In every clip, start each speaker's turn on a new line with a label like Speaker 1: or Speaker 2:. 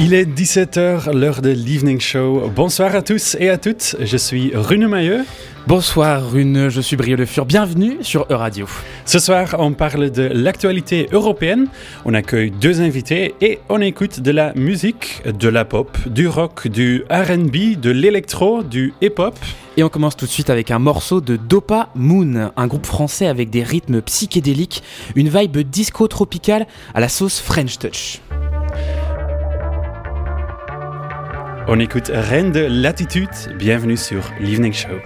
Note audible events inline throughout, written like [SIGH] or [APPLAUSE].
Speaker 1: Il est 17h, l'heure de l'Evening Show. Bonsoir à tous et à toutes, je suis Rune Mailleux.
Speaker 2: Bonsoir Rune, je suis Brio Le Fur, bienvenue sur E-Radio.
Speaker 1: Ce soir, on parle de l'actualité européenne, on accueille deux invités et on écoute de la musique, de la pop, du rock, du RB, de l'électro, du hip-hop.
Speaker 2: Et on commence tout de suite avec un morceau de Dopa Moon, un groupe français avec des rythmes psychédéliques, une vibe disco tropicale à la sauce French Touch.
Speaker 1: On écoute Reine de Latitude. Bienvenue sur l'Evening Show.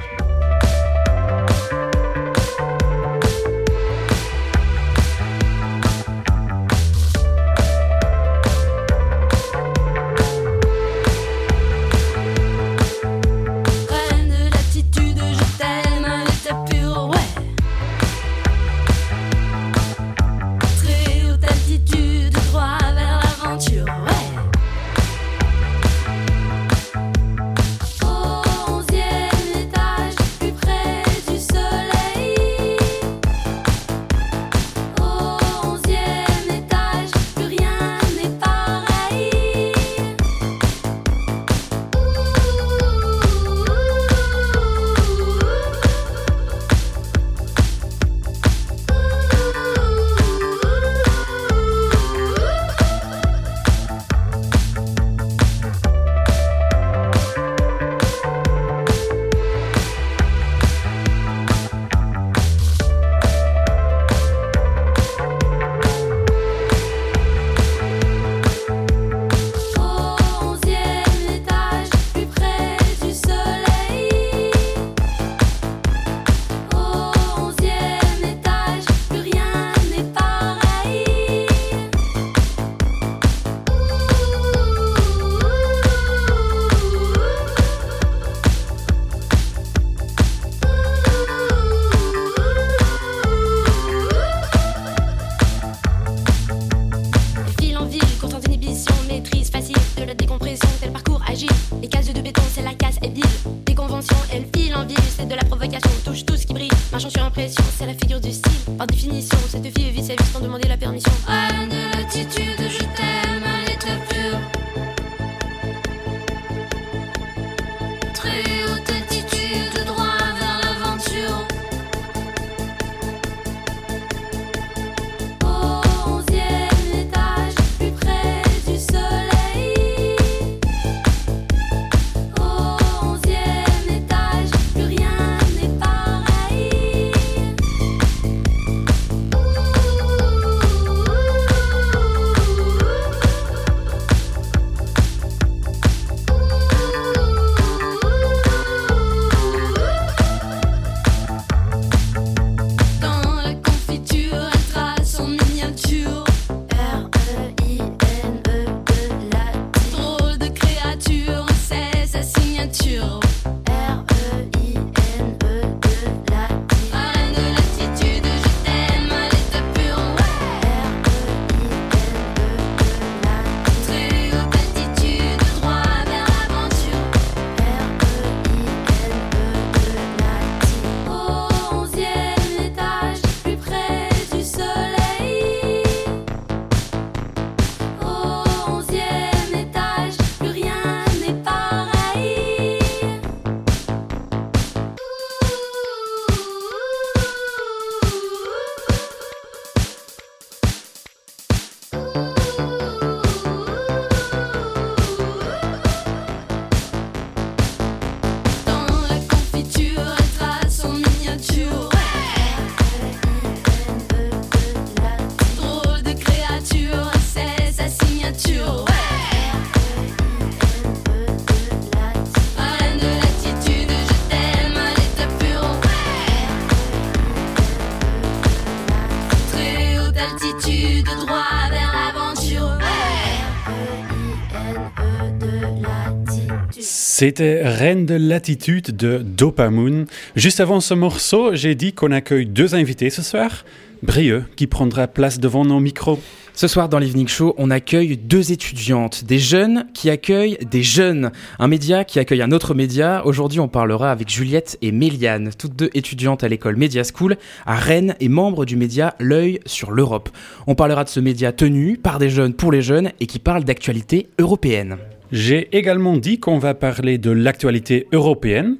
Speaker 1: C'était Reine de Latitude de Dopamoon. Juste avant ce morceau, j'ai dit qu'on accueille deux invités ce soir. Brieux, qui prendra place devant nos micros.
Speaker 2: Ce soir dans l'Evening Show, on accueille deux étudiantes, des jeunes qui accueillent des jeunes, un média qui accueille un autre média. Aujourd'hui, on parlera avec Juliette et Méliane, toutes deux étudiantes à l'école Media School à Rennes et membres du média L'œil sur l'Europe. On parlera de ce média tenu par des jeunes pour les jeunes et qui parle d'actualité européenne.
Speaker 3: J'ai également dit qu'on va parler de l'actualité européenne.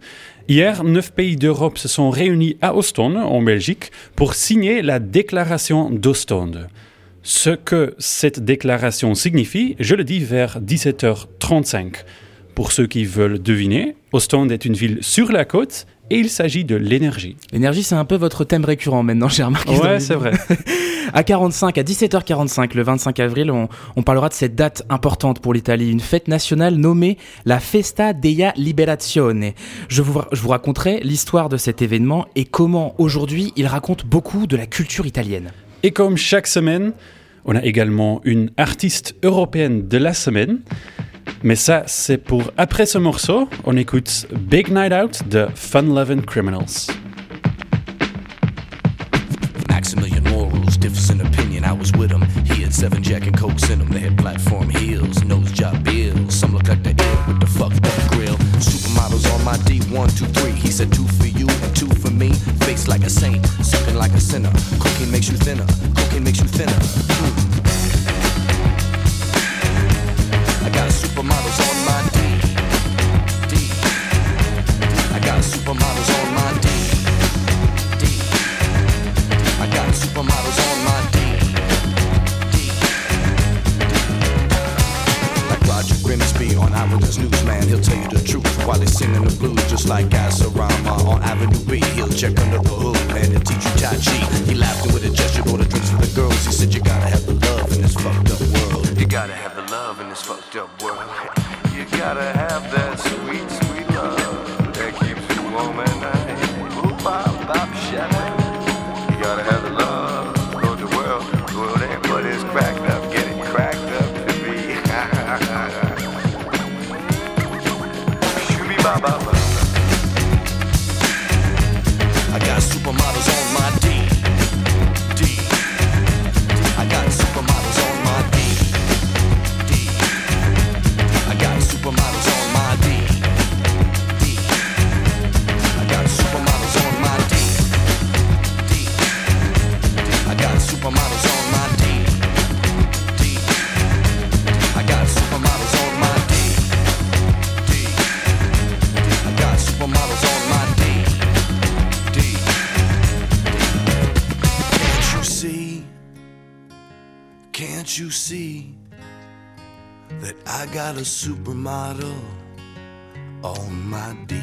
Speaker 3: Hier, neuf pays d'Europe se sont réunis à Ostende, en Belgique, pour signer la déclaration d'Ostende. Ce que cette déclaration signifie, je le dis vers 17h35. Pour ceux qui veulent deviner, Ostende est une ville sur la côte et il s'agit de l'énergie.
Speaker 2: L'énergie, c'est un peu votre thème récurrent maintenant, j'ai remarqué.
Speaker 3: Ouais, c'est vrai. [LAUGHS]
Speaker 2: à 45, à 17h45, le 25 avril, on, on parlera de cette date importante pour l'Italie, une fête nationale nommée la Festa della Liberazione. Je vous, je vous raconterai l'histoire de cet événement et comment aujourd'hui il raconte beaucoup de la culture italienne.
Speaker 3: Et comme chaque semaine, on a également une artiste européenne de la semaine. Mais ça, c'est pour après ce morceau. On écoute Big Night Out de Fun Lovin' Criminals.
Speaker 4: Maximilian morals, difference in opinion. I was with him. He had seven Jack and Cokes in him. They had platform heels, nose job bills. Some look like the ill with the fucked up grill. Supermodels on my D, one, two, three. He said two for you and two for me. Face like a saint, sucking like a sinner. Cooking makes you thinner, cooking makes you thinner. Mm. I got supermodels on my D. D. I got supermodels on my D. D. I got supermodels on my D. D. Like Roger Grimsby on Average's Newsman, he'll tell you the truth while he's singing the blues, just like Gasarama on Avenue B. He'll check under the hood, man, and teach you Tai Chi. He laughed and with a gesture, ordered drinks for the girls. He said, You gotta have the love in this fucked up gotta have the love in this fucked up world. You gotta have that sweet, sweet love that keeps you warm at night. Ooh, bop, bop, shabba. Supermodel on my D?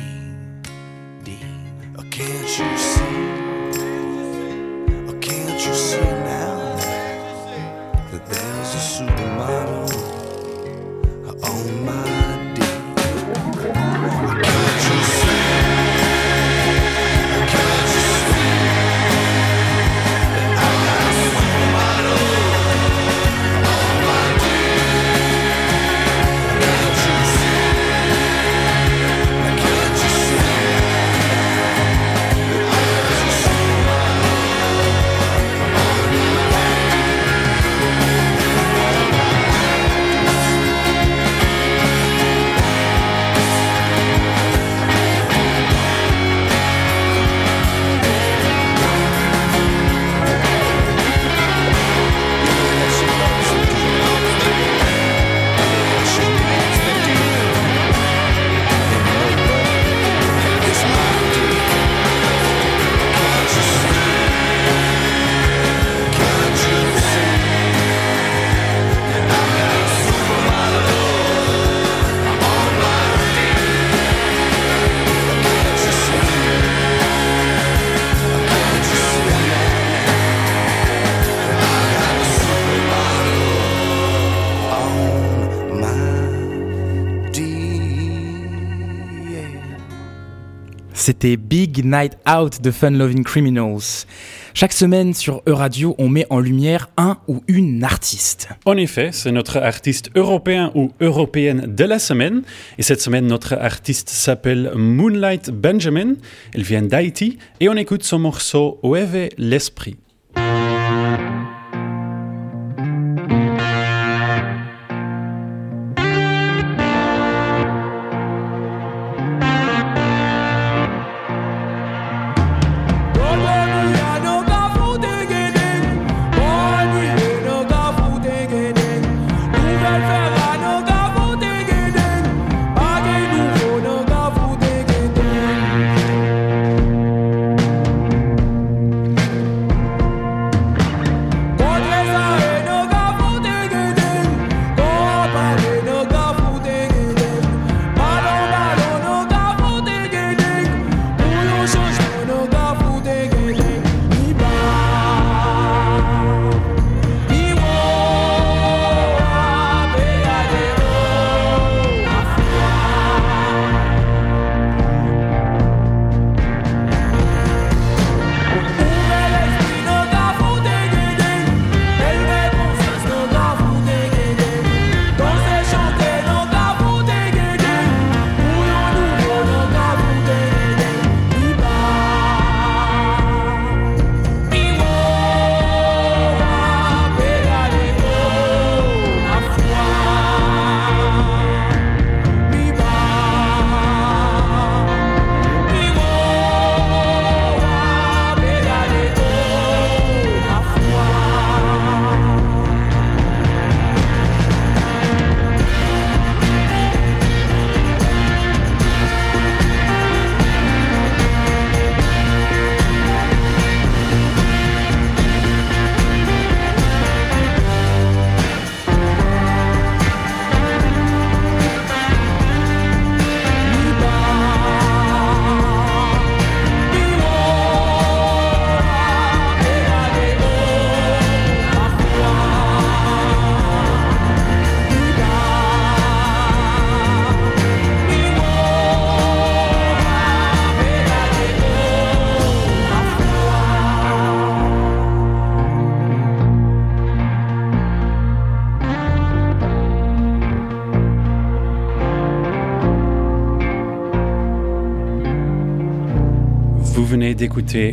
Speaker 2: C'était Big Night Out de Fun Loving Criminals. Chaque semaine sur Euradio, on met en lumière un ou une artiste.
Speaker 3: En effet, c'est notre artiste européen ou européenne de la semaine. Et cette semaine, notre artiste s'appelle Moonlight Benjamin. Elle vient d'Haïti et on écoute son morceau Oueve l'esprit?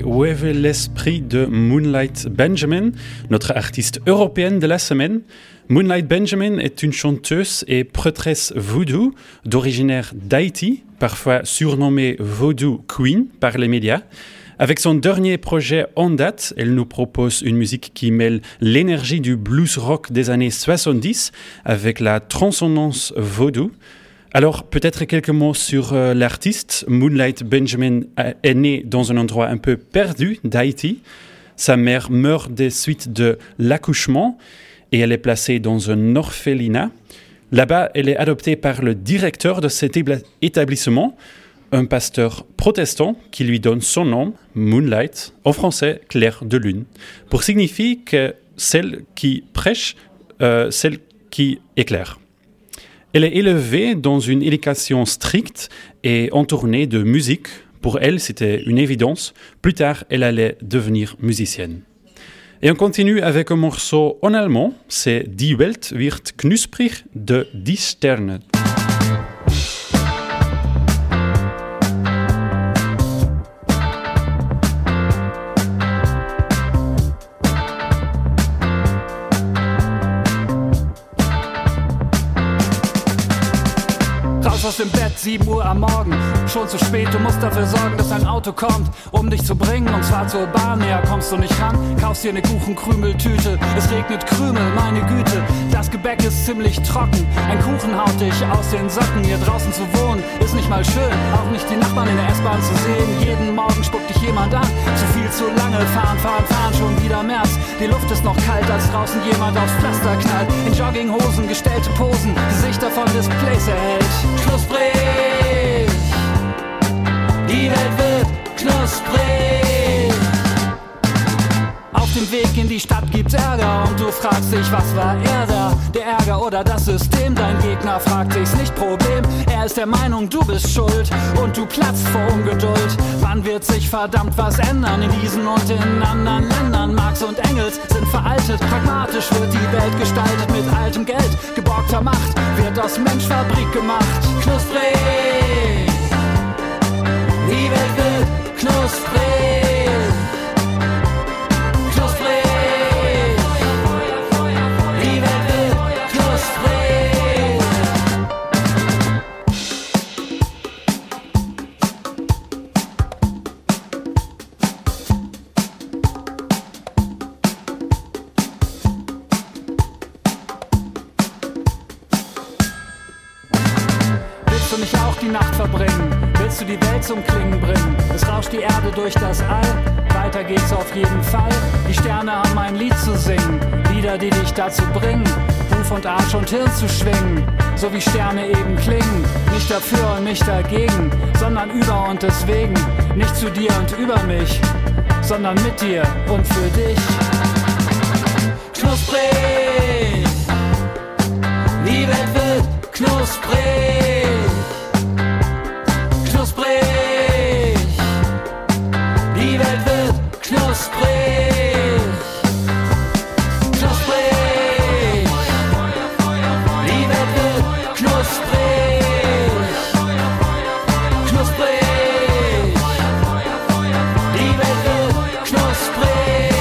Speaker 3: Où est l'esprit de Moonlight Benjamin, notre artiste européenne de la semaine. Moonlight Benjamin est une chanteuse et prêtresse voodoo d'originaire d'Haïti, parfois surnommée Voodoo Queen par les médias. Avec son dernier projet en date, elle nous propose une musique qui mêle l'énergie du blues rock des années 70 avec la transcendance vaudou. Alors, peut-être quelques mots sur euh, l'artiste. Moonlight Benjamin est né dans un endroit un peu perdu d'Haïti. Sa mère meurt des suites de l'accouchement et elle est placée dans un orphelinat. Là-bas, elle est adoptée par le directeur de cet établissement, un pasteur protestant qui lui donne son nom, Moonlight, en français clair de lune, pour signifier que celle qui prêche, euh, celle qui éclaire. Elle est élevée dans une éducation stricte et entourée de musique. Pour elle, c'était une évidence. Plus tard, elle allait devenir musicienne. Et on continue avec un morceau en allemand, c'est Die Welt wird knusprig de Die Sterne.
Speaker 5: Aus dem Bett, 7 Uhr am Morgen. Schon zu spät, du musst dafür sorgen, dass ein Auto kommt, um dich zu bringen. Und zwar zur Bahn, näher kommst du nicht ran. Kaufst dir eine Kuchenkrümeltüte, es regnet Krümel, meine Güte. Das Gebäck ist ziemlich trocken. Ein Kuchen haut dich aus den Socken. Hier draußen zu wohnen ist nicht mal schön, auch nicht die Nachbarn in der S-Bahn zu sehen. Jeden Morgen spuckt dich jemand an. Zu viel, zu lange, fahren, fahren, fahren, schon wieder März. Die Luft ist noch kalt, als draußen jemand aufs Pflaster knallt. In Jogginghosen, gestellte Posen, Gesichter von Displays erhält knusprig. Die Welt wird knusprig. Auf dem Weg in die Stadt gibt's Ärger du fragst dich, was war er da? Der Ärger oder das System? Dein Gegner fragt sich's nicht Problem. Er ist der Meinung, du bist schuld und du platzt vor Ungeduld. Wann wird sich verdammt was ändern in diesen und in anderen Ländern? Marx und Engels sind veraltet, pragmatisch wird die Welt gestaltet mit altem Geld, geborgter Macht wird aus Mensch Fabrik gemacht. Knusprig, die Welt wird. Knusprig, zum Klingen bringen? Es rauscht die Erde durch das All. Weiter geht's auf jeden Fall. Die Sterne haben ein Lied zu singen. Lieder, die dich dazu bringen, Huf und Arsch und Hirn zu schwingen. So wie Sterne eben klingen. Nicht dafür und nicht dagegen, sondern über und deswegen. Nicht zu dir und über mich, sondern mit dir und für dich. Knusprig. Die Welt wird. Knusprig. Knusprig. Knusprig. Die Welt wird knusprig. Knusprig. Die Welt wird knusprig.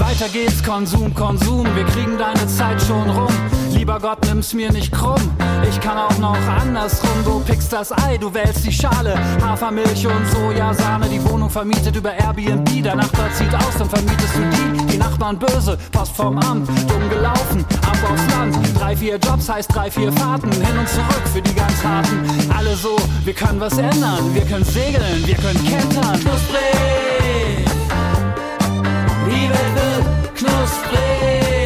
Speaker 5: Weiter geht's, Konsum, Konsum, wir kriegen deine Zeit schon rum. Gott, nimm's mir nicht krumm. Ich kann auch noch andersrum. Du pickst das Ei, du wählst die Schale. Hafermilch und Sojasahne, die Wohnung vermietet über Airbnb. Der Nachbar zieht aus, dann vermietest du die. Die Nachbarn böse, Post vom Amt, dumm gelaufen, ab aufs Land. Drei, vier Jobs heißt drei, vier Fahrten, hin und zurück für die ganz harten. Alle so, wir können was ändern, wir können segeln, wir können kentern. Knusprig, die Welt wird. Knusprig,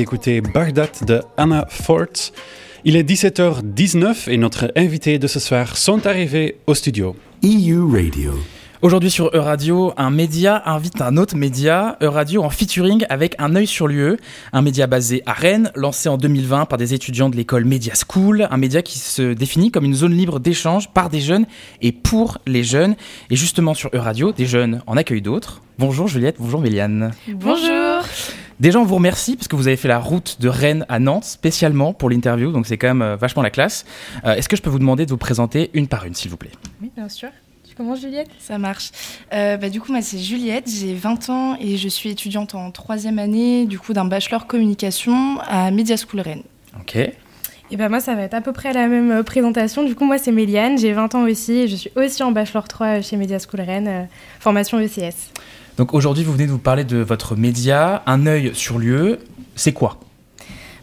Speaker 3: d'écouter Bagdad de Anna Fort. Il est 17h19 et notre invité de ce soir sont arrivés au studio.
Speaker 6: EU Radio.
Speaker 2: Aujourd'hui sur Euradio, un média invite un autre média, Euradio en featuring avec un œil sur l'UE, un média basé à Rennes, lancé en 2020 par des étudiants de l'école Media School, un média qui se définit comme une zone libre d'échange par des jeunes et pour les jeunes. Et justement sur Euradio, des jeunes en accueillent d'autres. Bonjour Juliette, bonjour Méliane.
Speaker 7: Bonjour.
Speaker 2: Déjà, on vous remercie parce que vous avez fait la route de Rennes à Nantes spécialement pour l'interview, donc c'est quand même euh, vachement la classe. Euh, Est-ce que je peux vous demander de vous présenter une par une, s'il vous plaît?
Speaker 7: Oui, bien sûr. Tu commences, Juliette? Ça marche. Euh, bah, du coup, moi, c'est Juliette, j'ai 20 ans et je suis étudiante en troisième année du coup d'un bachelor communication à Media School Rennes.
Speaker 2: Ok.
Speaker 8: Et ben moi, ça va être à peu près la même présentation. Du coup, moi, c'est Méliane, j'ai 20 ans aussi et je suis aussi en Bachelor 3 chez Media School Rennes, euh, formation ECS.
Speaker 2: Donc aujourd'hui, vous venez de vous parler de votre média, un œil sur l'UE. C'est quoi?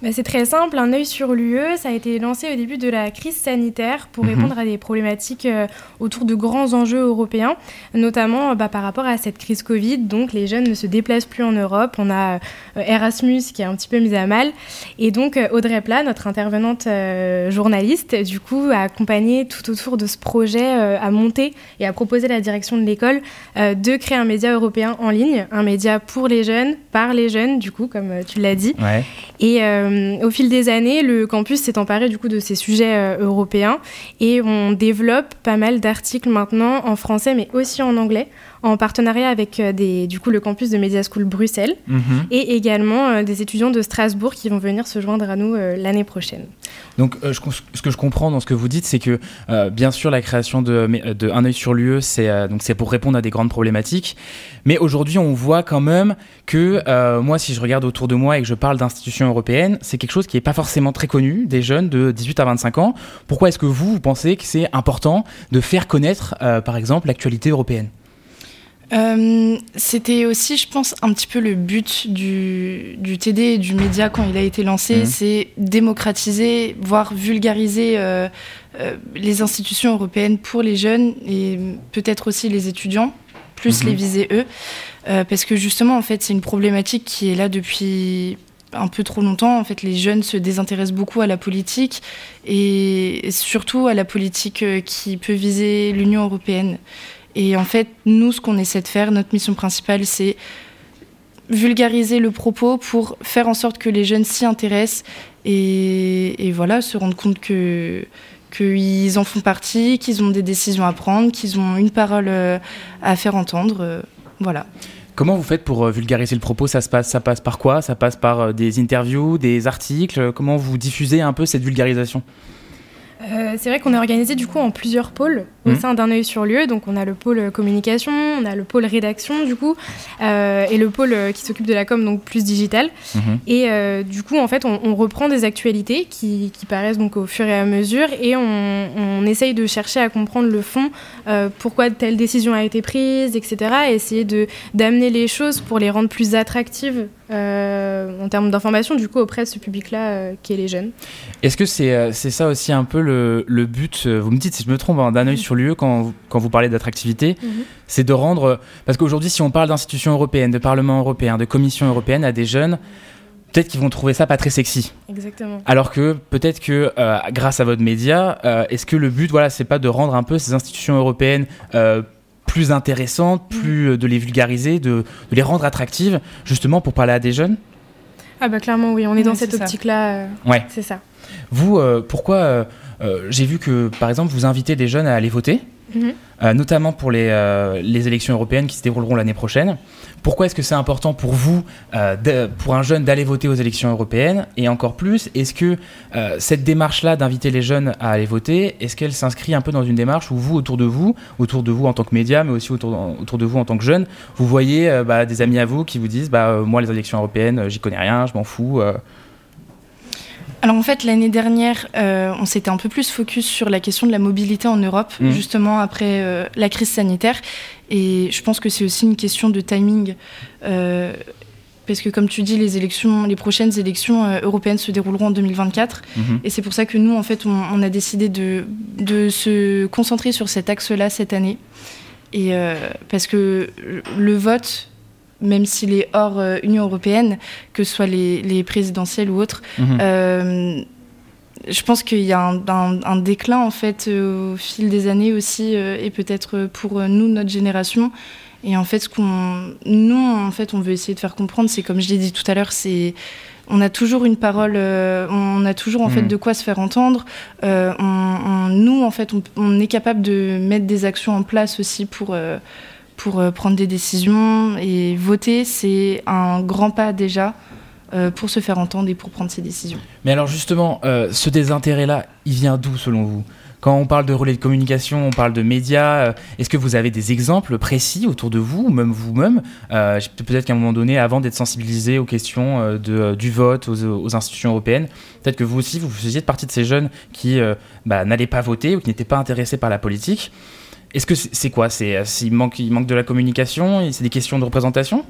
Speaker 8: Bah, c'est très simple, un œil sur l'UE, ça a été lancé au début de la crise sanitaire pour
Speaker 2: Mhm.
Speaker 8: répondre à des problématiques euh, autour de grands enjeux européens, notamment euh, bah, par rapport à cette crise Covid. Donc les jeunes ne se déplacent plus en Europe, on a euh, Erasmus qui est un petit peu mis à mal. Et donc Audrey Plat, notre intervenante euh, journaliste, du coup a accompagné tout autour de ce projet à monter et à proposer à la direction de l'école de créer un média européen en ligne, un média pour les jeunes, par les jeunes, du coup, comme tu l'as dit.
Speaker 2: Ouais.
Speaker 8: Et euh, au fil des années, le campus s'est emparé du coup de ces sujets euh, européens. Et on développe pas mal d'articles maintenant en français mais aussi en anglais en partenariat avec euh, des, du coup, le campus de Media School Bruxelles
Speaker 2: Mhm.
Speaker 8: et également euh, des étudiants de Strasbourg qui vont venir se joindre à nous euh, l'année prochaine.
Speaker 2: Donc, euh, je, ce que je comprends dans ce que vous dites, c'est que, bien sûr, la création de, de Un œil sur l'UE, c'est c'est pour répondre à des grandes problématiques. Mais aujourd'hui, on voit quand même que, moi, si je regarde autour de moi et que je parle d'institutions européennes, c'est quelque chose qui n'est pas forcément très connu des jeunes de 18 à 25 ans. Pourquoi est-ce que vous, vous pensez que c'est important de faire connaître, par exemple, l'actualité européenne?
Speaker 7: Euh, C'était aussi, je pense, un petit peu le but du, du TD et du média quand il a été lancé,
Speaker 2: Mhm.
Speaker 7: c'est démocratiser, voire vulgariser euh, euh, les institutions européennes pour les jeunes et peut-être aussi les étudiants, plus
Speaker 2: Mhm.
Speaker 7: les viser eux, parce que justement, en fait, c'est une problématique qui est là depuis un peu trop longtemps. En fait, les jeunes se désintéressent beaucoup à la politique et surtout à la politique qui peut viser l'Union européenne. Et en fait, nous, ce qu'on essaie de faire, notre mission principale, c'est vulgariser le propos pour faire en sorte que les jeunes s'y intéressent et, et voilà, se rendre compte que qu'ils en font partie, qu'ils ont des décisions à prendre, qu'ils ont une parole euh, à faire entendre. euh, voilà.
Speaker 2: Comment vous faites pour euh, vulgariser le propos? Ça, se passe, ça passe par quoi? Ça passe par des interviews, des articles? Comment vous diffusez un peu cette vulgarisation?
Speaker 8: Euh, c'est vrai qu'on est organisé du coup en plusieurs pôles au
Speaker 2: Mhm.
Speaker 8: sein d'un œil sur lieu. Donc on a le pôle communication, on a le pôle rédaction du coup, euh, et le pôle euh, qui s'occupe de la com donc plus digital.
Speaker 2: Mhm.
Speaker 8: Et euh, du coup en fait on, on reprend des actualités qui, qui paraissent donc au fur et à mesure et on, on essaye de chercher à comprendre le fond, euh, pourquoi telle décision a été prise, etc. Et essayer de d'amener les choses pour les rendre plus attractives en termes d'information du coup auprès de ce public-là qui est les jeunes.
Speaker 2: Est-ce que c'est c'est ça aussi un peu le, le but Vous me dites si je me trompe, hein, d'un œil sur lieu quand, vous- quand vous parlez d'attractivité,
Speaker 8: Mhm.
Speaker 2: c'est de rendre. Parce qu'aujourd'hui, si on parle d'institutions européennes, de Parlement européen, de Commission européenne à des jeunes, peut-être qu'ils vont trouver ça pas très sexy.
Speaker 8: Exactement.
Speaker 2: Alors que peut-être que euh, grâce à votre média, euh, est-ce que le but, voilà, c'est pas de rendre un peu ces institutions européennes euh, plus intéressantes, plus euh, de les vulgariser, de, de les rendre attractives, justement pour parler à des jeunes?
Speaker 8: Ah bah clairement oui, on est dans cette optique-là. euh,
Speaker 2: Ouais.
Speaker 8: C'est ça.
Speaker 2: Vous, euh, pourquoi euh, J'ai vu que, par exemple, vous invitez des jeunes à aller voter, Euh, notamment pour les, euh, les élections européennes qui se dérouleront l'année prochaine. Pourquoi est-ce que c'est important pour vous, euh, pour un jeune, d'aller voter aux élections européennes? Et encore plus, est-ce que cette démarche-là d'inviter les jeunes à aller voter, est-ce qu'elle s'inscrit un peu dans une démarche où vous, autour de vous, autour de vous en tant que média, mais aussi autour, de vous en tant que jeune, vous voyez bah, des amis à vous qui vous disent bah, Moi, les élections européennes, j'y connais rien, je m'en fous.
Speaker 7: Alors en fait, l'année dernière, euh, on s'était un peu plus focus sur la question de la mobilité en Europe,
Speaker 2: Mhm.
Speaker 7: justement après euh, la crise sanitaire. Et je pense que c'est aussi une question de timing. euh, parce que comme tu dis, les élections, les prochaines élections européennes se dérouleront en 2024.
Speaker 2: Mhm.
Speaker 7: Et c'est pour ça que nous, en fait, on, on a décidé de, de se concentrer sur cet axe-là cette année. Et parce que le vote, même s'il est hors euh, Union européenne, que ce soit les, les présidentielles ou autres,
Speaker 2: Mhm.
Speaker 7: euh, je pense qu'il y a un, un- un déclin en fait euh, au fil des années aussi et peut-être pour nous notre génération et en fait ce qu'on nous en fait on veut essayer de faire comprendre c'est comme je l'ai dit tout à l'heure c'est on a toujours une parole euh, on a toujours en fait
Speaker 2: Mhm.
Speaker 7: de quoi se faire entendre Euh, on, on- nous en fait on, on est capable de mettre des actions en place aussi pour euh, pour euh, prendre des décisions et voter c'est un grand pas déjà euh, pour se faire entendre et pour prendre ses décisions
Speaker 2: Mais alors justement, euh, ce désintérêt-là, il vient d'où selon vous? Quand on parle de relais de communication, on parle de médias, est-ce que vous avez des exemples précis autour de vous, ou même vous-même Peut-être qu'à un moment donné, avant d'être sensibilisé aux questions du vote, aux, institutions européennes, peut-être que vous aussi, vous faisiez partie de ces jeunes qui bah, n'allaient pas voter ou qui n'étaient pas intéressés par la politique. Est-ce que c'est quoi? C'est euh, s'il manque, manque de la communication C'est des questions de représentation?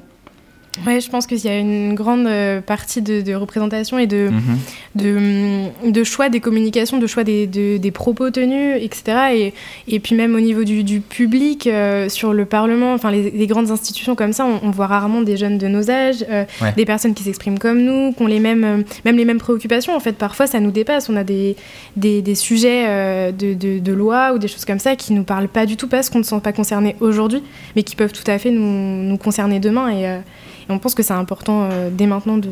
Speaker 8: Ouais, je pense qu'il y a une grande euh, partie de, de représentation et de,
Speaker 2: Mhm.
Speaker 8: de, de choix des communications, de choix des, de- des propos tenus, etc. Et, et puis même au niveau du, du public, euh, sur le Parlement, enfin les, les grandes institutions comme ça, on, on voit rarement des jeunes de nos âges, euh,
Speaker 2: Ouais.
Speaker 8: des personnes qui s'expriment comme nous, qui ont les mêmes, euh, même les mêmes préoccupations. En fait, parfois, ça nous dépasse. On a des, des, des sujets de, loi ou des choses comme ça qui nous parlent pas du tout parce qu'on ne se sent pas concerné aujourd'hui, mais qui peuvent tout à fait nous, nous concerner demain. Et, et on pense que c'est important euh, dès maintenant de,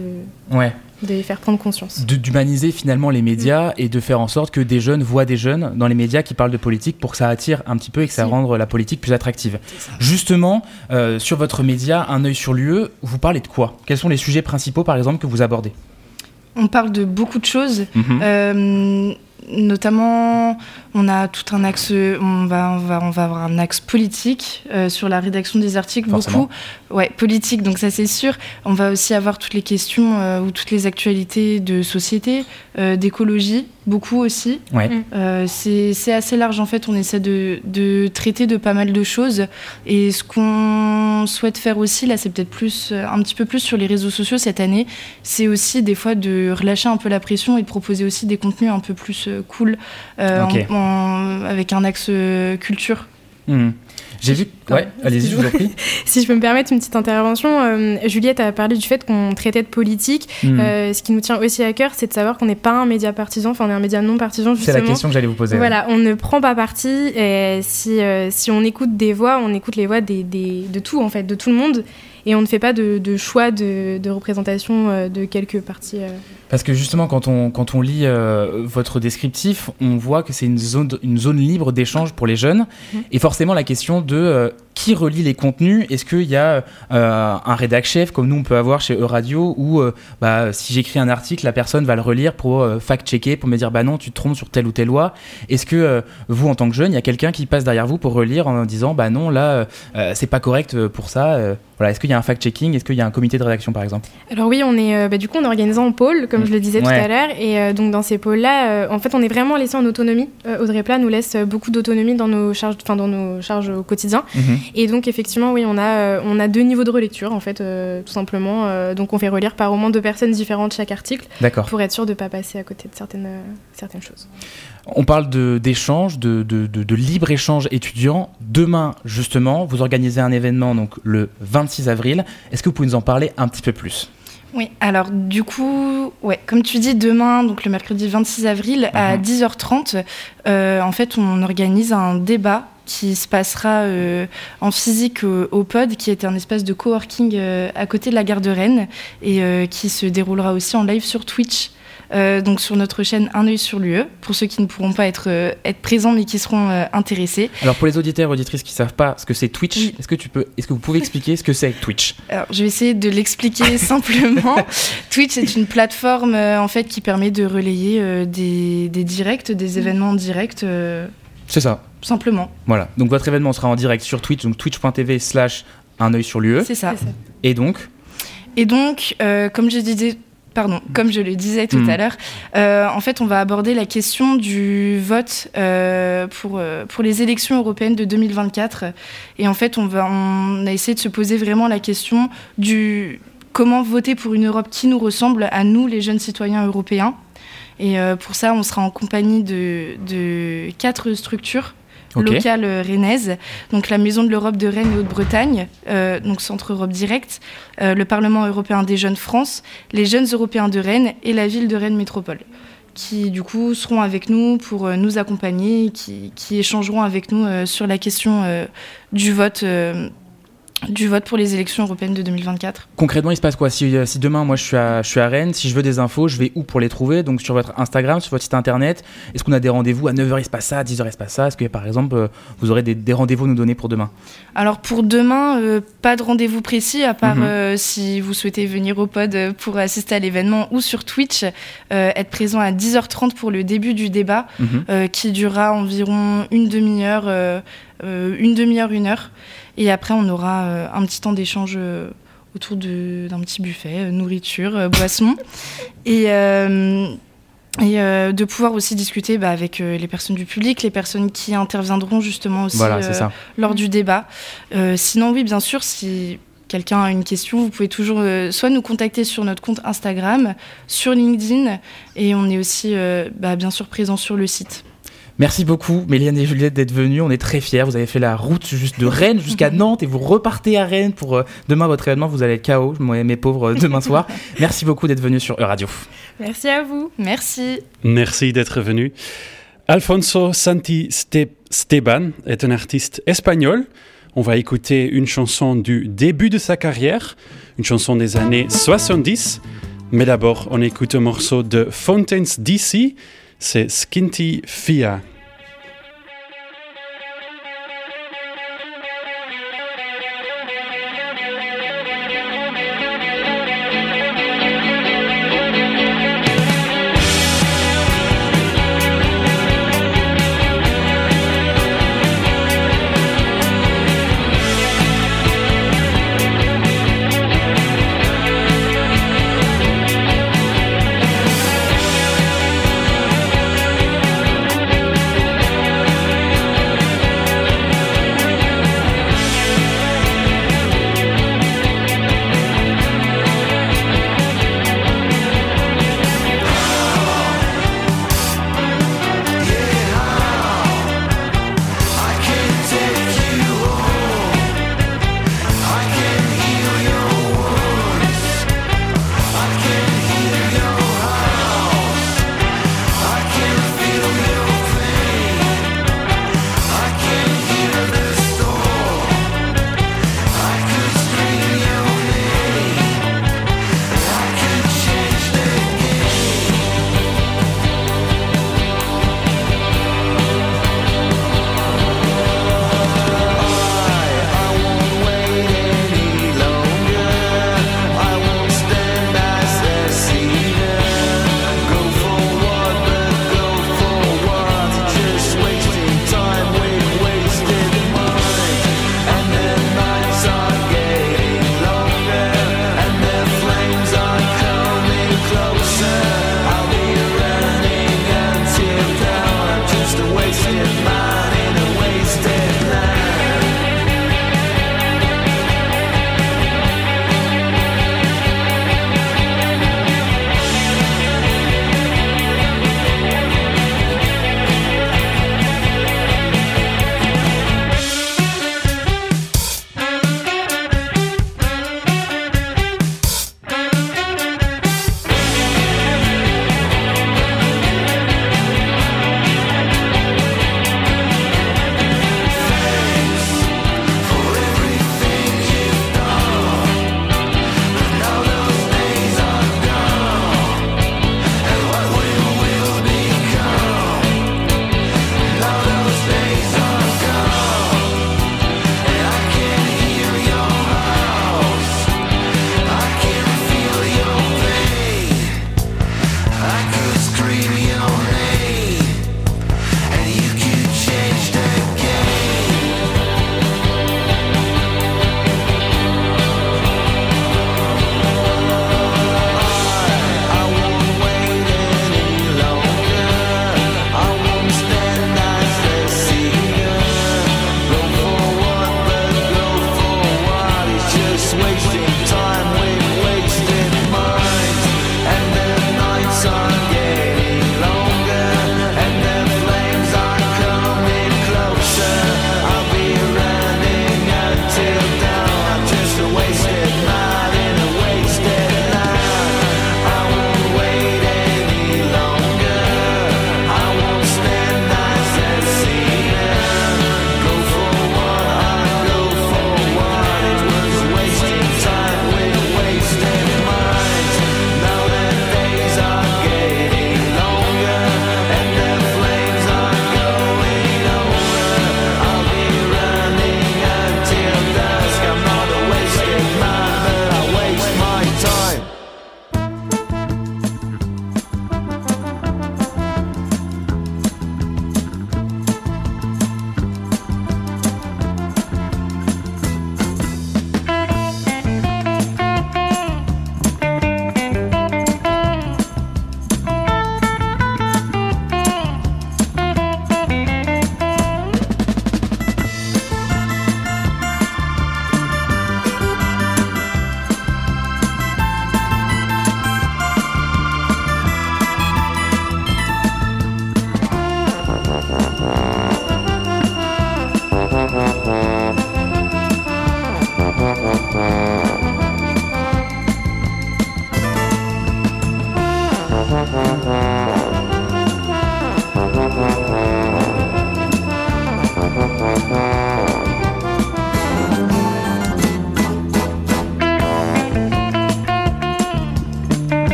Speaker 2: Ouais.
Speaker 8: de les faire prendre conscience.
Speaker 2: de- d'humaniser finalement les médias et de faire en sorte que des jeunes voient des jeunes dans les médias qui parlent de politique pour que ça attire un petit peu et que ça
Speaker 8: Si.
Speaker 2: rende la politique plus attractive. Justement, euh, sur votre média, un œil sur lieu, vous parlez de quoi? Quels sont les sujets principaux par exemple que vous abordez?
Speaker 7: On parle de beaucoup de choses,
Speaker 2: Mhm.
Speaker 7: euh, notamment on a tout un axe, on va, on va, on va avoir un axe politique euh, sur la rédaction des articles,
Speaker 2: Forcément.
Speaker 7: beaucoup. Ouais, politique, donc ça c'est sûr. On va aussi avoir toutes les questions euh, ou toutes les actualités de société, euh, d'écologie, beaucoup aussi.
Speaker 2: Ouais.
Speaker 7: Euh, c'est assez large en fait, on essaie de, de traiter de pas mal de choses. Et ce qu'on souhaite faire aussi, là c'est peut-être plus, euh, un petit peu plus sur les réseaux sociaux cette année, c'est aussi des fois de relâcher un peu la pression et de proposer aussi des contenus un peu plus euh, cool euh,
Speaker 2: Ok.
Speaker 7: en- en- avec un axe culture.
Speaker 2: Mhm. J'ai vu. Ouais, allez-y, je vous prie. [LAUGHS]
Speaker 8: Si je peux me permettre une petite intervention, euh, Juliette a parlé du fait qu'on traitait de politique.
Speaker 2: Mhm.
Speaker 8: Euh, ce qui nous tient aussi à cœur, c'est de savoir qu'on n'est pas un média partisan, enfin on est un média non partisan
Speaker 2: C'est la
Speaker 8: justement.
Speaker 2: question que j'allais vous poser.
Speaker 8: Voilà, on ne prend pas parti. Et si, euh, si on écoute des voix, on écoute les voix des, des- de tout, en fait, de tout le monde. Et on ne fait pas de, de choix de, de représentation euh, de quelques partis. euh.
Speaker 2: Parce que justement, quand on, quand on lit euh, votre descriptif, on voit que c'est une zone, une zone libre d'échange pour les jeunes.
Speaker 8: Mhm.
Speaker 2: Et forcément, la question de euh, qui relie les contenus Est-ce qu'il y a euh, un rédac chef comme nous on peut avoir chez Euradio où euh, bah, si j'écris un article, la personne va le relire pour euh, fact-checker, pour me dire bah non, tu te trompes sur telle ou telle loi Est-ce que vous, en tant que jeune, il y a quelqu'un qui passe derrière vous pour relire en disant bah non, là, c'est pas correct pour ça Voilà, est-ce qu'il y a un fact-checking? Est-ce qu'il y a un comité de rédaction par exemple?
Speaker 8: Alors oui, on est, bah, du coup, on est organisé en pôle, comme
Speaker 2: Mm.
Speaker 8: je le disais
Speaker 2: Ouais.
Speaker 8: tout à l'heure. Et donc, dans ces pôles-là, en fait, on est vraiment laissé en autonomie. Audrey Plat nous laisse beaucoup d'autonomie dans nos charges, enfin, dans nos charges au quotidien.
Speaker 2: Mhm.
Speaker 8: Et donc, effectivement, oui, on a, euh, on a deux niveaux de relecture, en fait, euh, tout simplement. Euh, donc, on fait relire par au moins deux personnes différentes chaque article pour être sûr de ne pas passer à côté de certaines, certaines choses.
Speaker 2: On parle d'échange, de, de, de- de libre-échange étudiant. Demain, justement, vous organisez un événement donc le 26 avril. Est-ce que vous pouvez nous en parler un petit peu plus?
Speaker 7: Oui, alors du coup, ouais, comme tu dis, demain, donc le mercredi 26 avril à
Speaker 2: Mhm.
Speaker 7: 10h30, euh, en fait, on organise un débat qui se passera euh, en physique au, au Pod, qui est un espace de coworking euh, à côté de la gare de Rennes et qui se déroulera aussi en live sur Twitch. Euh, donc sur notre chaîne Un œil sur l'UE, pour ceux qui ne pourront pas être, euh, être présents mais qui seront euh, intéressés.
Speaker 2: Alors pour les auditeurs et auditrices qui savent pas ce que c'est Twitch,
Speaker 7: Oui.
Speaker 2: est-ce que tu peux, est-ce que vous pouvez expliquer ce que c'est Twitch?
Speaker 7: Alors, je vais essayer de l'expliquer [LAUGHS] simplement. Twitch est une plateforme euh, en fait qui permet de relayer euh, des, des directs, des événements en direct, euh,
Speaker 2: C'est ça.
Speaker 7: simplement.
Speaker 2: Voilà. Donc votre événement sera en direct sur Twitch, donc twitch.tv slash un œil sur l'UE.
Speaker 7: C'est ça.
Speaker 8: C'est ça.
Speaker 2: Et donc,
Speaker 7: Et donc, euh, comme je disais. Pardon, comme je le disais tout
Speaker 2: Mm.
Speaker 7: à l'heure, euh, en fait, on va aborder la question du vote euh, pour, euh, pour les élections européennes de 2024. Et en fait, on, va, on a essayé de se poser vraiment la question du comment voter pour une Europe qui nous ressemble à nous, les jeunes citoyens européens. Et pour ça, on sera en compagnie de, de quatre structures
Speaker 2: Ok.
Speaker 7: locales euh, rennaises. Donc la Maison de l'Europe de Rennes et Haute-Bretagne, euh, donc Centre Europe Direct, euh, le Parlement européen des jeunes France, les jeunes européens de Rennes et la ville de Rennes Métropole qui du coup seront avec nous pour nous accompagner, qui, échangeront avec nous sur la question du vote du vote pour les élections européennes de 2024.
Speaker 2: concrètement, il se passe quoi? Si, euh, si demain, moi, je suis, à, je suis à Rennes, si je veux des infos, je vais où pour les trouver? Donc sur votre Instagram, sur votre site internet. Est-ce qu'on a des rendez-vous? À 9h il se passe ça, à 10h il se passe ça? Est-ce que par exemple, euh, vous aurez des, des rendez-vous à nous donner pour demain?
Speaker 7: Alors pour demain, euh, pas de rendez-vous précis, à part
Speaker 2: Mhm.
Speaker 7: euh, si vous souhaitez venir au pod pour assister à l'événement ou sur Twitch, euh, être présent à 10h30 pour le début du débat,
Speaker 2: Mhm.
Speaker 7: qui durera environ une demi-heure, une demi-heure, une heure. Et après, on aura euh, un petit temps d'échange euh, autour d'un petit buffet, euh, nourriture, euh, boisson. [LAUGHS] Et, euh, et euh, de pouvoir aussi discuter bah, avec euh, les personnes du public, les personnes qui interviendront justement aussi
Speaker 2: Voilà,
Speaker 7: euh, lors du débat. Euh, sinon, oui, bien sûr, si quelqu'un a une question, vous pouvez toujours euh, soit nous contacter sur notre compte Instagram, sur LinkedIn, et on est aussi euh, bah, bien sûr présent sur le site.
Speaker 2: Merci beaucoup, Méliane et Juliette, d'être venues. On est très fiers. Vous avez fait la route juste de Rennes jusqu'à [LAUGHS] Nantes et vous repartez à Rennes pour euh, demain votre événement. Vous allez être KO, moi et mes pauvres, euh, demain soir. [LAUGHS] Merci beaucoup d'être venus sur Radio.
Speaker 8: Merci à vous.
Speaker 7: Merci.
Speaker 3: Merci d'être venu. Alfonso Santi Ste- Steban est un artiste espagnol. On va écouter une chanson du début de sa carrière, une chanson des années 70. Mais d'abord, on écoute un morceau de Fountains DC, c'est Skinty Fia.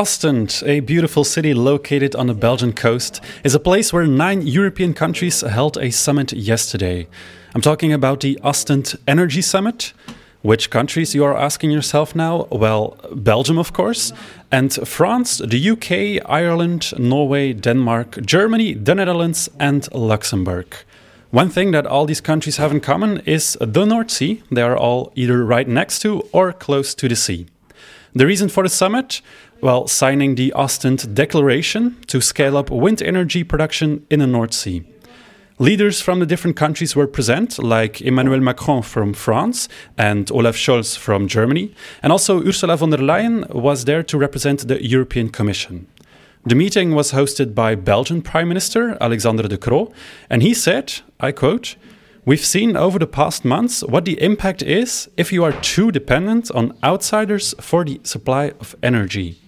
Speaker 3: Ostend, a beautiful city located on the Belgian coast, is a place where nine European countries held a summit yesterday. I'm talking about the Ostend Energy Summit. Which countries, you are asking yourself now? Well, Belgium, of course, and France, the UK, Ireland, Norway, Denmark, Germany, the Netherlands, and Luxembourg. One thing that all these countries have in common is the North Sea. They are all either right next to or close to the sea. The reason for the summit? Well, signing the Ostend Declaration to scale up wind energy production in the North Sea. Leaders from the different countries were present, like Emmanuel Macron from France and Olaf Scholz from Germany, and also Ursula von der Leyen was there to represent the European Commission. The meeting was hosted by Belgian Prime Minister Alexander De Croo, and he said, I quote, We've seen over the past months what the impact is if you are too dependent on outsiders for the supply of energy.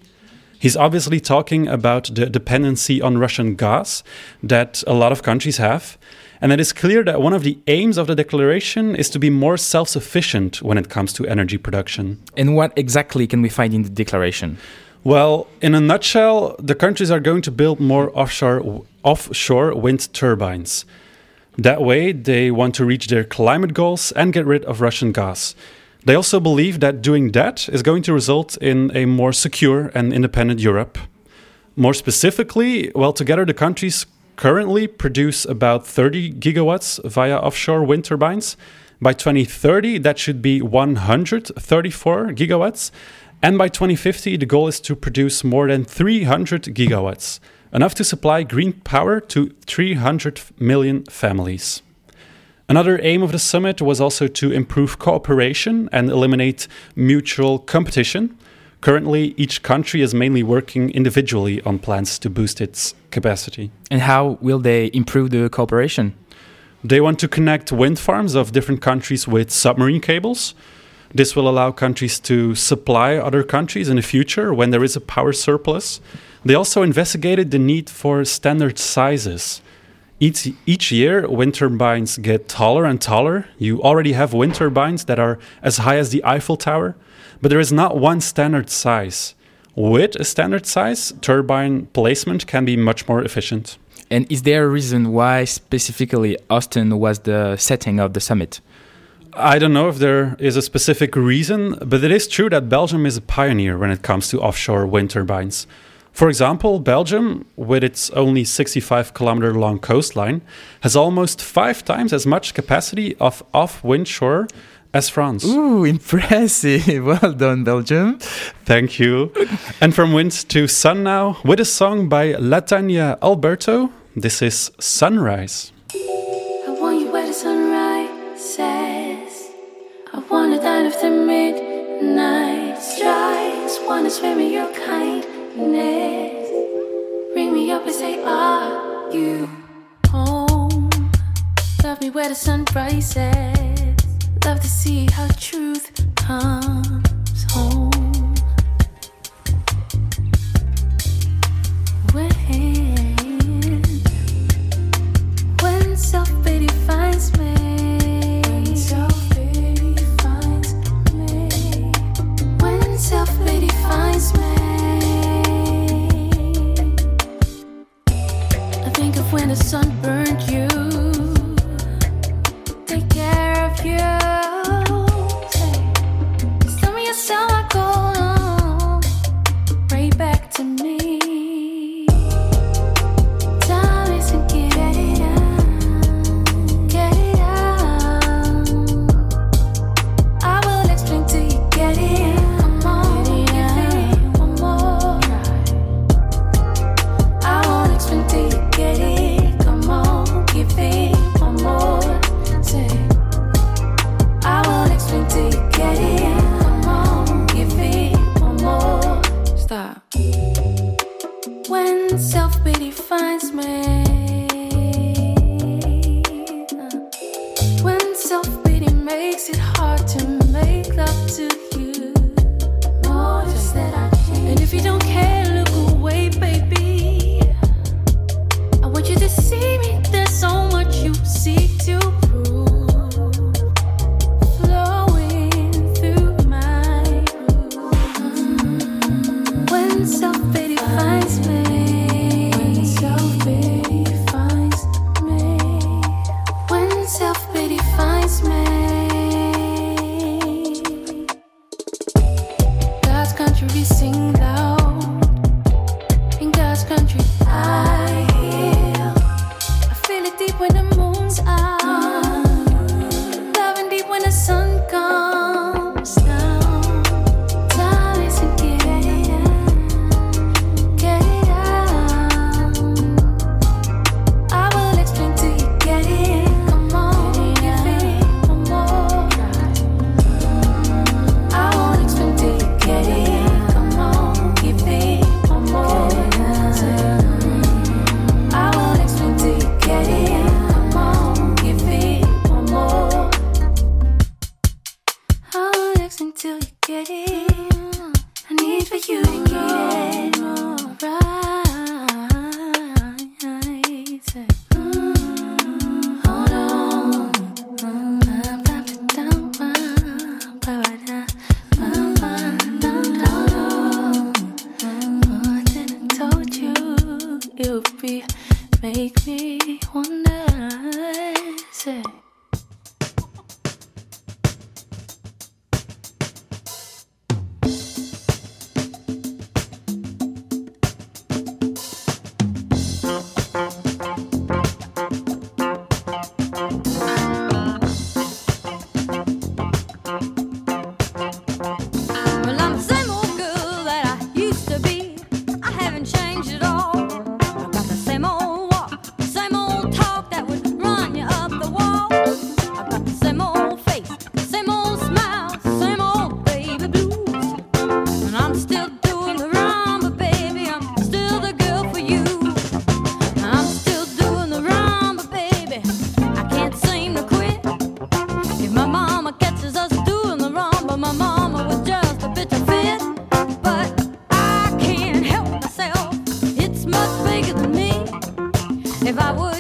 Speaker 3: He's obviously talking about the dependency on Russian gas that a lot of countries have. And it is clear that one of the aims of the declaration is to be more self sufficient when it comes to energy production.
Speaker 2: And what exactly can we find in the declaration?
Speaker 3: Well, in a nutshell, the countries are going to build more offshore, offshore wind turbines. That way, they want to reach their climate goals and get rid of Russian gas. They also believe that doing that is going to result in a more secure and independent Europe. More specifically, well, together the countries currently produce about 30 gigawatts via offshore wind turbines. By 2030, that should be 134 gigawatts. And by 2050, the goal is to produce more than 300 gigawatts, enough to supply green power to 300 million families. Another aim of the summit was also to improve cooperation and eliminate mutual competition. Currently, each country is mainly working individually on plans to boost its capacity.
Speaker 2: And how will they improve the cooperation?
Speaker 3: They want to connect wind farms of different countries with submarine cables. This will allow countries to supply other countries in the future when there is a power surplus. They also investigated the need for standard sizes. Each, each year, wind turbines get taller and taller. You already have wind turbines that are as high as the Eiffel Tower, but there is not one standard size. With a standard size, turbine placement can be much more efficient.
Speaker 2: And is there a reason why specifically Austin was the setting of the summit?
Speaker 3: I don't know if there is a specific reason, but it is true that Belgium is a pioneer when it comes to offshore wind turbines. For example, Belgium, with its only 65 kilometer long coastline, has almost five times as much capacity of off wind shore as France.
Speaker 2: Ooh, impressive. [LAUGHS] Well done, Belgium.
Speaker 3: Thank you. and from wind to sun now, with a song by Latania Alberto. This is Sunrise.
Speaker 9: I want you where the sunrise says. I want to dine after midnight strikes. Want to swim in your kind darkness. Bring me up and say, Are you home? Love me where the sun rises. Love to see how truth comes home. When, when self pity finds me. If I would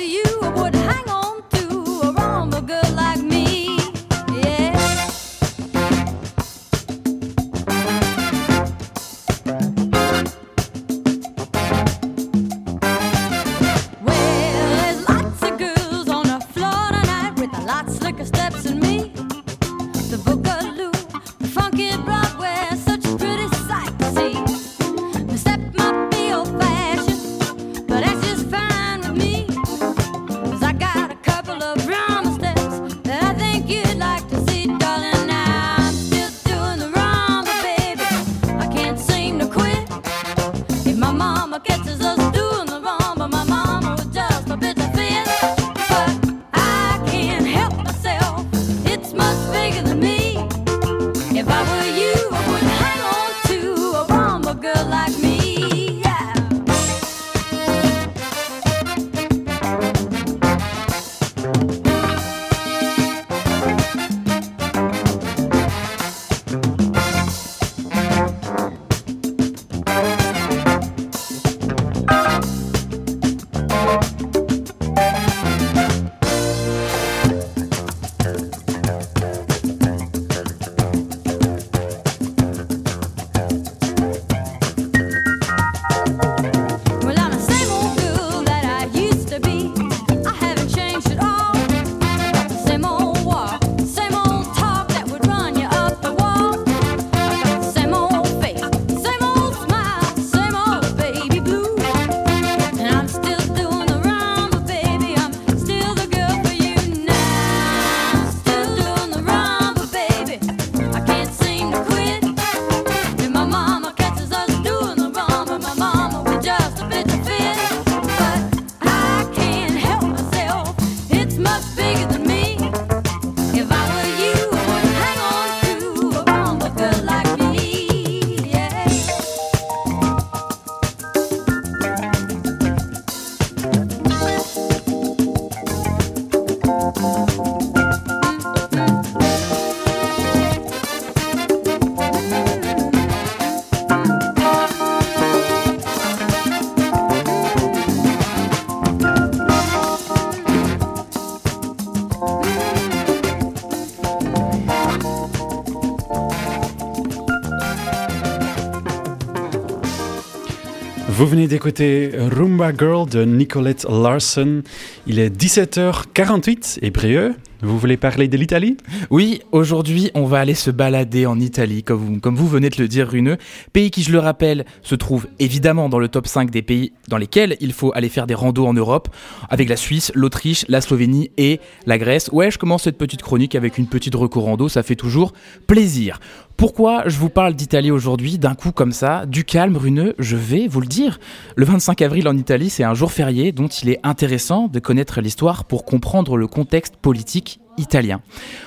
Speaker 3: d'écouter Rumba Girl de Nicolette Larson. Il est 17h48 et Brieux, vous voulez parler de l'Italie?
Speaker 2: Oui, aujourd'hui, on va aller se balader en Italie, comme vous, venez de le dire, Runeux. Pays qui, je le rappelle, se trouve évidemment dans le top 5 des pays dans lesquels il faut aller faire des randos en Europe, avec la Suisse, l'Autriche, la Slovénie et la Grèce. Ouais, je commence cette petite chronique avec une petite recours rando, ça fait toujours plaisir. Pourquoi je vous parle d'Italie aujourd'hui d'un coup comme ça, du calme runeux Je vais vous le dire. Le 25 avril en Italie, c'est un jour férié dont il est intéressant de connaître l'histoire pour comprendre le contexte politique italien.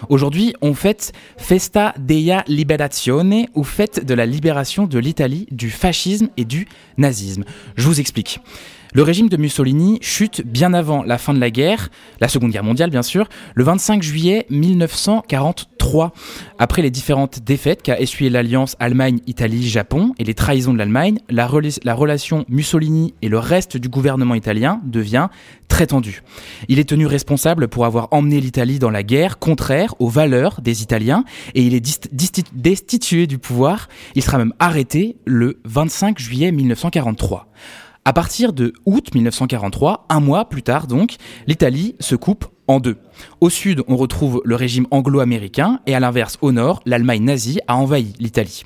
Speaker 2: Aujourd'hui, on fête Festa della Liberazione ou fête de la libération de l'Italie du fascisme et du nazisme. Je vous explique. Le régime de Mussolini chute bien avant la fin de la guerre, la Seconde Guerre mondiale bien sûr, le 25 juillet 1943. Après les différentes défaites qu'a essuyé l'alliance Allemagne-Italie-Japon et les trahisons de l'Allemagne, la, la relation Mussolini et le reste du gouvernement italien devient très tendue. Il est tenu responsable pour avoir emmené l'Italie dans la guerre contraire aux valeurs des Italiens et il est destitué du pouvoir. Il sera même arrêté le 25 juillet 1943. À partir de août 1943, un mois plus tard donc, l'Italie se coupe en deux. Au sud, on retrouve le régime anglo-américain et à l'inverse, au nord, l'Allemagne nazie a envahi l'Italie.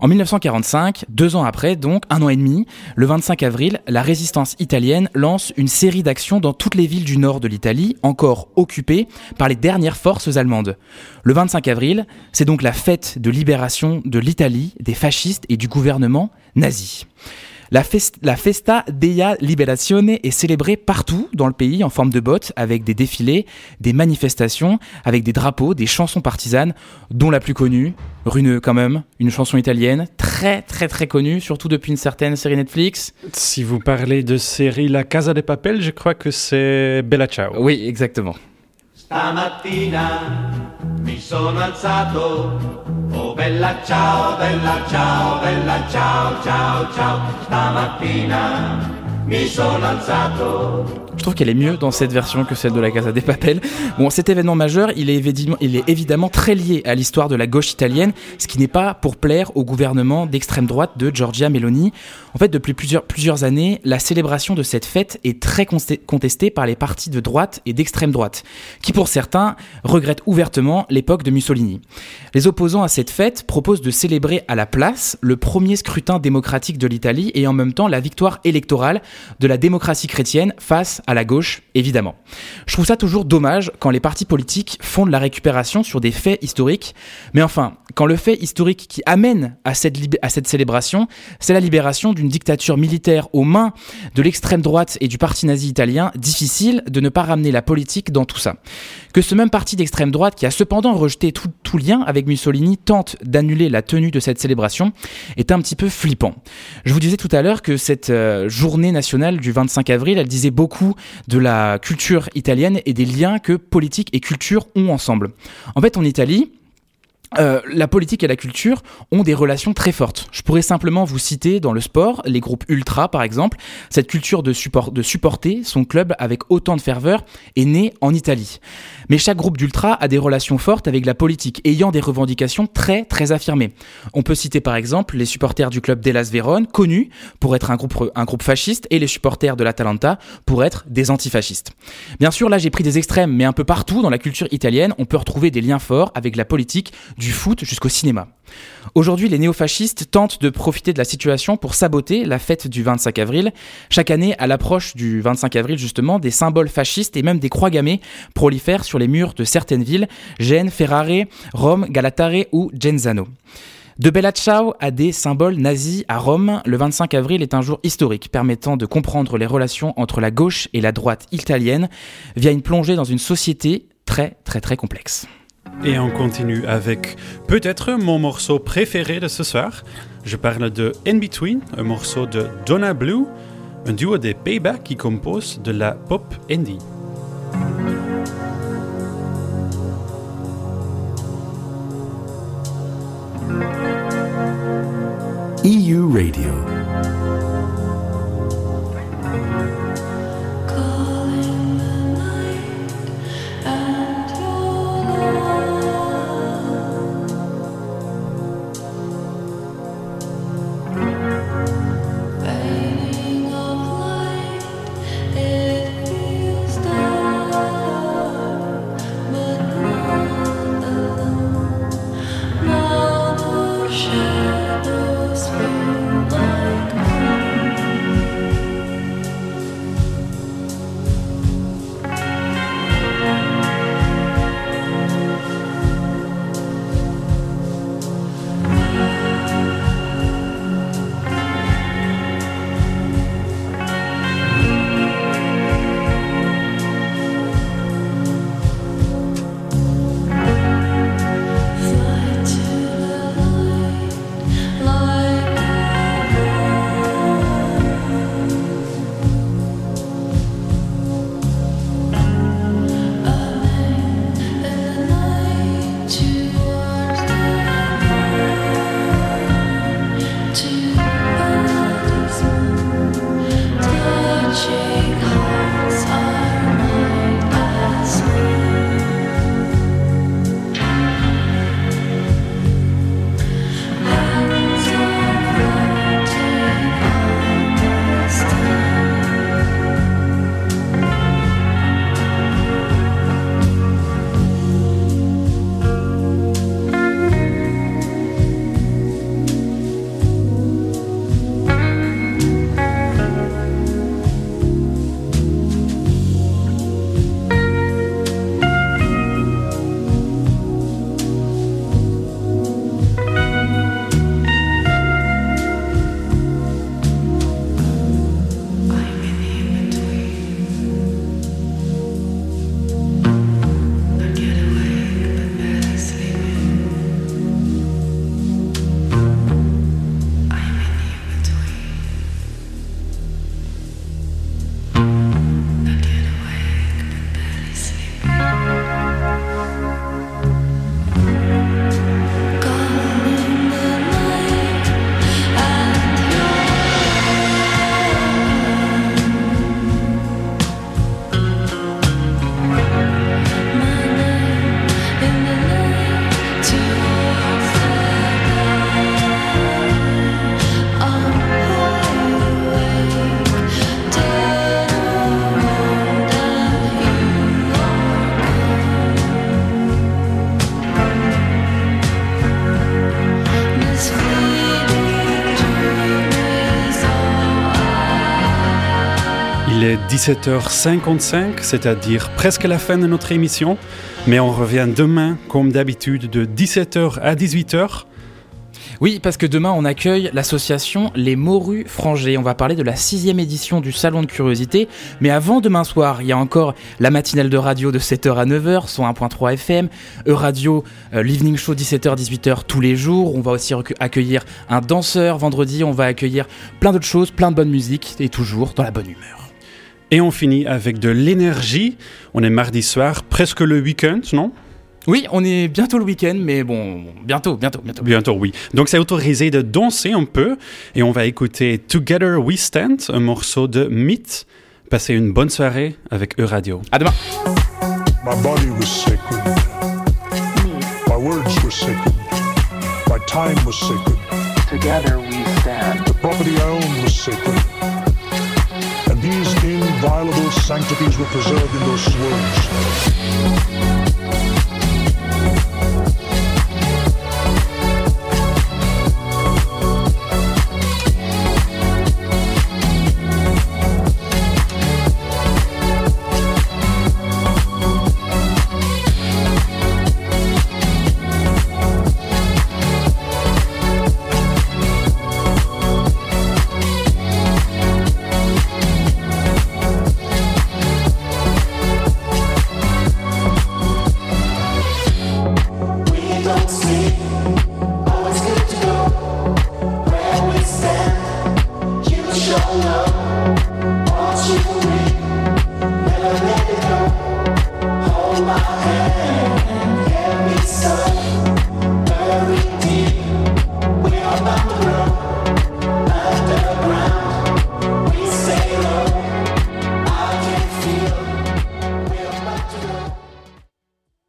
Speaker 2: En 1945, deux ans après, donc un an et demi, le 25 avril, la résistance italienne lance une série d'actions dans toutes les villes du nord de l'Italie, encore occupées par les dernières forces allemandes. Le 25 avril, c'est donc la fête de libération de l'Italie, des fascistes et du gouvernement nazi. La, fest- la Festa della Liberazione est célébrée partout dans le pays en forme de botte, avec des défilés, des manifestations, avec des drapeaux, des chansons partisanes, dont la plus connue, Runeux quand même, une chanson italienne très très très connue, surtout depuis une certaine série Netflix.
Speaker 3: Si vous parlez de série La Casa de Papel, je crois que c'est Bella Ciao.
Speaker 2: Oui, exactement.
Speaker 10: Mi oh bella ciao, bella ciao, bella ciao, ciao, ciao. Mi.
Speaker 2: Je trouve qu'elle est mieux dans cette version que celle de la Casa des Papel. Bon, cet événement majeur, il est évidemment très lié à l'histoire de la gauche italienne, ce qui n'est pas pour plaire au gouvernement d'extrême droite de Giorgia Meloni. En fait, depuis plusieurs, années, la célébration de cette fête est très contestée par les partis de droite et d'extrême droite, qui pour certains regrettent ouvertement l'époque de Mussolini. Les opposants à cette fête proposent de célébrer à la place le premier scrutin démocratique de l'Italie et en même temps la victoire électorale de la démocratie chrétienne face à la gauche, évidemment. Je trouve ça toujours dommage quand les partis politiques font de la récupération sur des faits historiques, mais enfin, quand le fait historique qui amène à cette, à cette célébration, c'est la libération d'une dictature militaire aux mains de l'extrême droite et du parti nazi italien, difficile de ne pas ramener la politique dans tout ça. Que ce même parti d'extrême droite, qui a cependant rejeté tout, lien avec Mussolini, tente d'annuler la tenue de cette célébration, est un petit peu flippant. Je vous disais tout à l'heure que cette euh, journée nationale du 25 avril, elle disait beaucoup de la culture italienne et des liens que politique et culture ont ensemble. En fait, en Italie, euh, la politique et la culture ont des relations très fortes. Je pourrais simplement vous citer dans le sport, les groupes ultra par exemple. Cette culture de, support, de supporter son club avec autant de ferveur est née en Italie. Mais chaque groupe d'ultra a des relations fortes avec la politique, ayant des revendications très très affirmées. On peut citer par exemple les supporters du club d'Elas Vérone, connus pour être un groupe, un groupe fasciste, et les supporters de l'Atalanta pour être des antifascistes. Bien sûr, là j'ai pris des extrêmes, mais un peu partout dans la culture italienne, on peut retrouver des liens forts avec la politique, du foot jusqu'au cinéma. Aujourd'hui, les néofascistes tentent de profiter de la situation pour saboter la fête du 25 avril. Chaque année, à l'approche du 25 avril, justement, des symboles fascistes et même des croix gammées prolifèrent sur les murs de certaines villes, Gênes, Ferrare, Rome, Galatare ou Genzano. De Bella Ciao à des symboles nazis à Rome, le 25 avril est un jour historique permettant de comprendre les relations entre la gauche et la droite italienne via une plongée dans une société très très très complexe.
Speaker 3: Et on continue avec peut-être mon morceau préféré de ce soir. Je parle de In Between, un morceau de Donna Blue, un duo des Pays-Bas qui compose de la pop indie.
Speaker 11: EU Radio.
Speaker 3: 17h55, c'est-à-dire presque la fin de notre émission, mais on revient demain, comme d'habitude, de 17h à 18h.
Speaker 2: Oui, parce que demain on accueille l'association Les Morus Frangés. On va parler de la sixième édition du Salon de Curiosité. Mais avant demain soir, il y a encore la matinale de radio de 7h à 9h, sur 1.3 FM, E-Radio, euh, l'Evening Show 17h-18h tous les jours. On va aussi accueillir un danseur vendredi. On va accueillir plein d'autres choses, plein de bonne musique et toujours dans la bonne humeur.
Speaker 3: Et on finit avec de l'énergie. On est mardi soir, presque le week-end, non?
Speaker 2: Oui, on est bientôt le week-end, mais bon, bientôt, bientôt, bientôt.
Speaker 3: Bientôt, oui. Donc c'est autorisé de danser un peu. Et on va écouter Together We Stand, un morceau de Myth. Passez une bonne soirée avec E-Radio.
Speaker 2: À demain.
Speaker 12: My body was sacred. My words were sacred. My time was sacred.
Speaker 11: Together we stand.
Speaker 12: The property I owned was sacred. Inviolable sanctities were preserved in those words.